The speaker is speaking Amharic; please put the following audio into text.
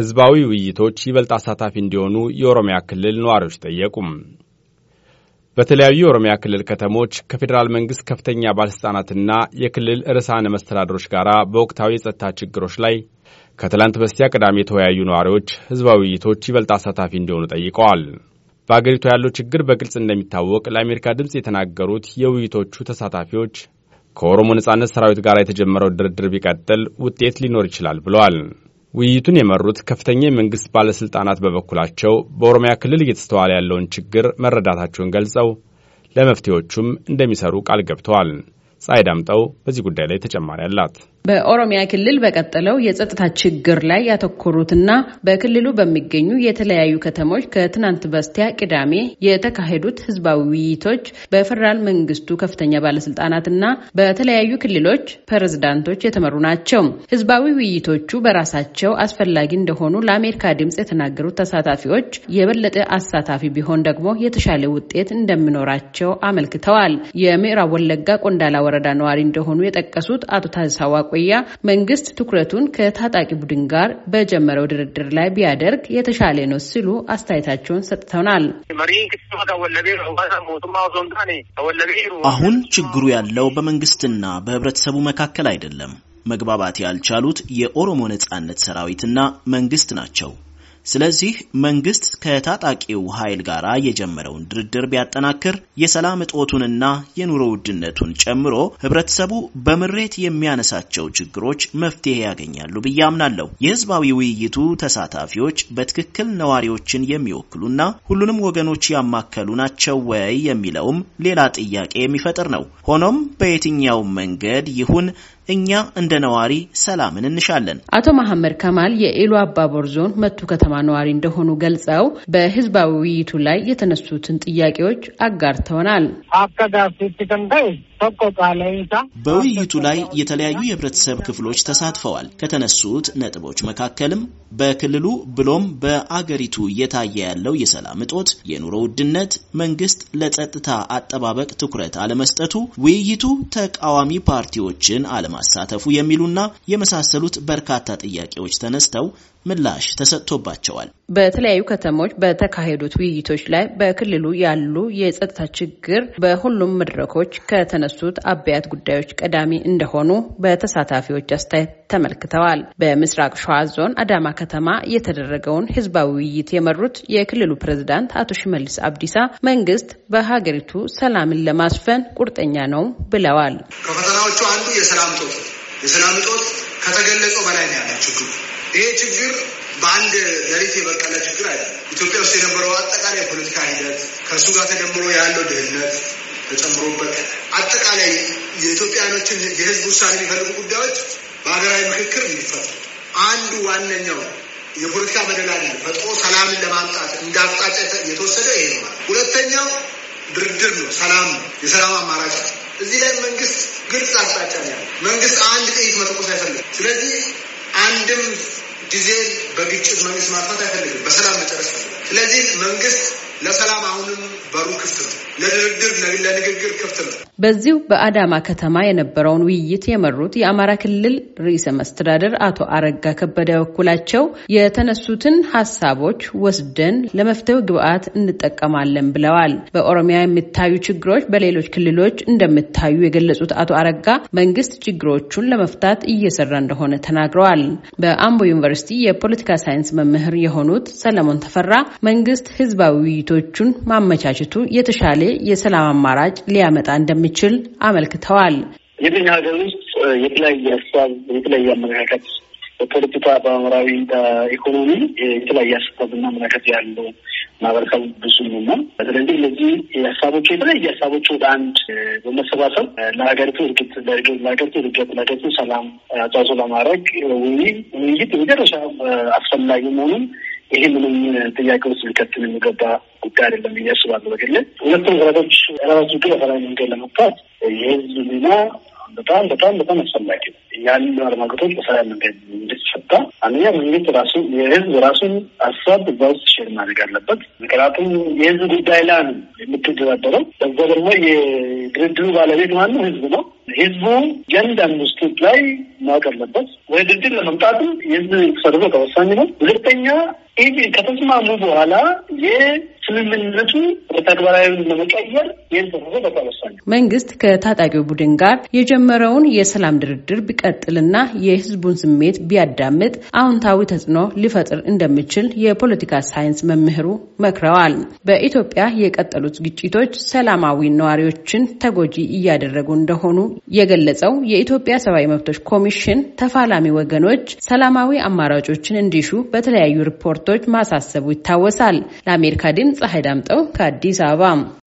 ህዝባዊ ውይይቶች ይበልጥ አሳታፊ እንዲሆኑ የኦሮሚያ ክልል ነዋሪዎች ጠየቁም። በተለያዩ የኦሮሚያ ክልል ከተሞች ከፌዴራል መንግሥት ከፍተኛ ባለሥልጣናትና የክልል ርዕሳነ መስተዳድሮች ጋር በወቅታዊ የጸጥታ ችግሮች ላይ ከትላንት በስቲያ ቅዳሜ የተወያዩ ነዋሪዎች ህዝባዊ ውይይቶች ይበልጥ አሳታፊ እንዲሆኑ ጠይቀዋል። በአገሪቱ ያለው ችግር በግልጽ እንደሚታወቅ ለአሜሪካ ድምፅ የተናገሩት የውይይቶቹ ተሳታፊዎች ከኦሮሞ ነጻነት ሰራዊት ጋር የተጀመረው ድርድር ቢቀጥል ውጤት ሊኖር ይችላል ብለዋል። ውይይቱን የመሩት ከፍተኛ የመንግሥት ባለሥልጣናት በበኩላቸው በኦሮሚያ ክልል እየተስተዋለ ያለውን ችግር መረዳታቸውን ገልጸው ለመፍትሄዎቹም እንደሚሰሩ ቃል ገብተዋል። ፀሐይ ዳምጠው በዚህ ጉዳይ ላይ ተጨማሪ አላት። በኦሮሚያ ክልል በቀጠለው የጸጥታ ችግር ላይ ያተኮሩትና በክልሉ በሚገኙ የተለያዩ ከተሞች ከትናንት በስቲያ ቅዳሜ የተካሄዱት ህዝባዊ ውይይቶች በፌዴራል መንግስቱ ከፍተኛ ባለስልጣናትና በተለያዩ ክልሎች ፕሬዝዳንቶች የተመሩ ናቸው። ህዝባዊ ውይይቶቹ በራሳቸው አስፈላጊ እንደሆኑ ለአሜሪካ ድምፅ የተናገሩት ተሳታፊዎች የበለጠ አሳታፊ ቢሆን ደግሞ የተሻለ ውጤት እንደሚኖራቸው አመልክተዋል። የምዕራብ ወለጋ ቆንዳላ ወረዳ ነዋሪ እንደሆኑ የጠቀሱት አቶ ታሳዋ ቆያ መንግስት ትኩረቱን ከታጣቂ ቡድን ጋር በጀመረው ድርድር ላይ ቢያደርግ የተሻለ ነው ሲሉ አስተያየታቸውን ሰጥተውናል። አሁን ችግሩ ያለው በመንግስትና በህብረተሰቡ መካከል አይደለም። መግባባት ያልቻሉት የኦሮሞ ነጻነት ሰራዊትና መንግስት ናቸው። ስለዚህ መንግስት ከታጣቂው ኃይል ጋር የጀመረውን ድርድር ቢያጠናክር የሰላም እጦቱንና የኑሮ ውድነቱን ጨምሮ ህብረተሰቡ በምሬት የሚያነሳቸው ችግሮች መፍትሄ ያገኛሉ ብዬ አምናለሁ። የህዝባዊ ውይይቱ ተሳታፊዎች በትክክል ነዋሪዎችን የሚወክሉና ሁሉንም ወገኖች ያማከሉ ናቸው ወይ የሚለውም ሌላ ጥያቄ የሚፈጥር ነው። ሆኖም በየትኛው መንገድ ይሁን እኛ እንደ ነዋሪ ሰላምን እንሻለን። አቶ መሐመድ ከማል የኢሉ አባቦር ዞን መቱ ከተማ ነዋሪ እንደሆኑ ገልጸው በህዝባዊ ውይይቱ ላይ የተነሱትን ጥያቄዎች አጋርተውናል። በውይይቱ ላይ የተለያዩ የህብረተሰብ ክፍሎች ተሳትፈዋል። ከተነሱት ነጥቦች መካከልም በክልሉ ብሎም በአገሪቱ እየታየ ያለው የሰላም እጦት፣ የኑሮ ውድነት፣ መንግስት ለጸጥታ አጠባበቅ ትኩረት አለመስጠቱ፣ ውይይቱ ተቃዋሚ ፓርቲዎችን አለማሳተፉ የሚሉና የመሳሰሉት በርካታ ጥያቄዎች ተነስተው ምላሽ ተሰጥቶባቸዋል። በተለያዩ ከተሞች በተካሄዱት ውይይቶች ላይ በክልሉ ያሉ የጸጥታ ችግር በሁሉም መድረኮች ከተነሱት አበያት ጉዳዮች ቀዳሚ እንደሆኑ በተሳታፊዎች አስተያየት ተመልክተዋል። በምስራቅ ሸዋ ዞን አዳማ ከተማ የተደረገውን ህዝባዊ ውይይት የመሩት የክልሉ ፕሬዝዳንት አቶ ሽመልስ አብዲሳ መንግስት በሀገሪቱ ሰላምን ለማስፈን ቁርጠኛ ነው ብለዋል። ከፈተናዎቹ አንዱ የሰላም እጦት የሰላም እጦት ከተገለጸው በላይ ነው ያለ ችግሩ ይሄ ችግር በአንድ ሌሊት የበቀለ ችግር አይደለም። ኢትዮጵያ ውስጥ የነበረው አጠቃላይ የፖለቲካ ሂደት ከእሱ ጋር ተደምሮ ያለው ድህነት ተጨምሮበት አጠቃላይ የኢትዮጵያኖችን የህዝብ ውሳኔ የሚፈልጉ ጉዳዮች በሀገራዊ ምክክር የሚፈቱ አንዱ ዋነኛው የፖለቲካ መደላድል ፈጥሮ ሰላምን ለማምጣት እንደ አቅጣጫ የተወሰደ ይሄ ነው። ሁለተኛው ድርድር ነው፣ ሰላም ነው፣ የሰላም አማራጭ ነው። እዚህ ላይ መንግስት ግልጽ አቅጣጫ ነው ያለው። መንግስት አንድ ጥይት መተኮስ አይፈልግም። ስለዚህ አንድም ጊዜ በግጭት መንግስት ማጥፋት አይፈልግም፣ በሰላም መጨረስ ፈልጋል። ስለዚህ መንግስት ለሰላም አሁንም በሩ ክፍት ነው፣ ለድርድር ለንግግር ክፍት በዚሁ በአዳማ ከተማ የነበረውን ውይይት የመሩት የአማራ ክልል ርዕሰ መስተዳደር አቶ አረጋ ከበደ በኩላቸው የተነሱትን ሀሳቦች ወስደን ለመፍትሄው ግብአት እንጠቀማለን ብለዋል። በኦሮሚያ የሚታዩ ችግሮች በሌሎች ክልሎች እንደሚታዩ የገለጹት አቶ አረጋ መንግስት ችግሮቹን ለመፍታት እየሰራ እንደሆነ ተናግረዋል። በአምቦ ዩኒቨርሲቲ የፖለቲካ ሳይንስ መምህር የሆኑት ሰለሞን ተፈራ መንግስት ህዝባዊ ውይይቶቹን ማመቻቸቱ የተሻለ የሰላም አማራጭ ሊያመጣ እንደሚችል አመልክተዋል። የትኛ ሀገር ውስጥ የተለያየ ሀሳብ የተለያየ አመለካከት በፖለቲካ፣ በማህበራዊ፣ በኢኮኖሚ የተለያየ ሀሳብና አመለካከት ያለው ማህበረሰብ ብዙ ነውና ስለዚህ እነዚህ ሀሳቦቹ የተለያየ ሀሳቦቹ ወደ አንድ በመሰባሰብ ለሀገሪቱ እርግጥ ለሀገሪቱ እድገት ለሀገሪቱ ሰላም አስተዋጽኦ ለማድረግ ውይይት የመጨረሻ አስፈላጊ መሆኑን ይሄ ምንም ጥያቄ ውስጥ ሊከትል የሚገባ ጉዳይ አይደለም ብዬ አስባለሁ። በግሌ ሁለቱም ህብረቶች ራሱ ግን በሰላማዊ መንገድ ለመፍታት የህዝብ ሚና በጣም በጣም በጣም አስፈላጊ ነው። ያሉ አለመግባባቶች በሰላም መንገድ እንድትፈታ አንደኛ መንግስት ራሱ የህዝብ ራሱን ሀሳብ እዛ ውስጥ share ማድረግ አለበት። ምክንያቱም የህዝብ ጉዳይ ላይ የምትደራደረው። በዛ ደግሞ የድርድሩ ባለቤት ማነው? ህዝብ ነው። ህዝቡ እያንዳንዱ step ላይ ማወቅ አለበት። ወደ ድርድር ለመምጣትም የህዝብ ተሳትፎ ወሳኝ ነው። ሁለተኛ ከተስማሙ በኋላ የስምምነቱ ተግባራዊ ለመቀየር በጣም ወሳኝ ነው። መንግስት ከታጣቂው ቡድን ጋር የጀመረውን የሰላም ድርድር ቢቀጥልና የህዝቡን ስሜት ቢያዳምጥ አዎንታዊ ተጽዕኖ ሊፈጥር እንደሚችል የፖለቲካ ሳይንስ መምህሩ መክረዋል። በኢትዮጵያ የቀጠሉት ግጭቶች ሰላማዊ ነዋሪዎችን ተጎጂ እያደረጉ እንደሆኑ የገለጸው የኢትዮጵያ ሰብአዊ መብቶች ኮሚሽን ተፋላሚ ወገኖች ሰላማዊ አማራጮችን እንዲሹ በተለያዩ ሪፖርቶች ማሳሰቡ ይታወሳል። ለአሜሪካ ድምፅ ፀሐይ ዳምጠው ከአዲስ አበባ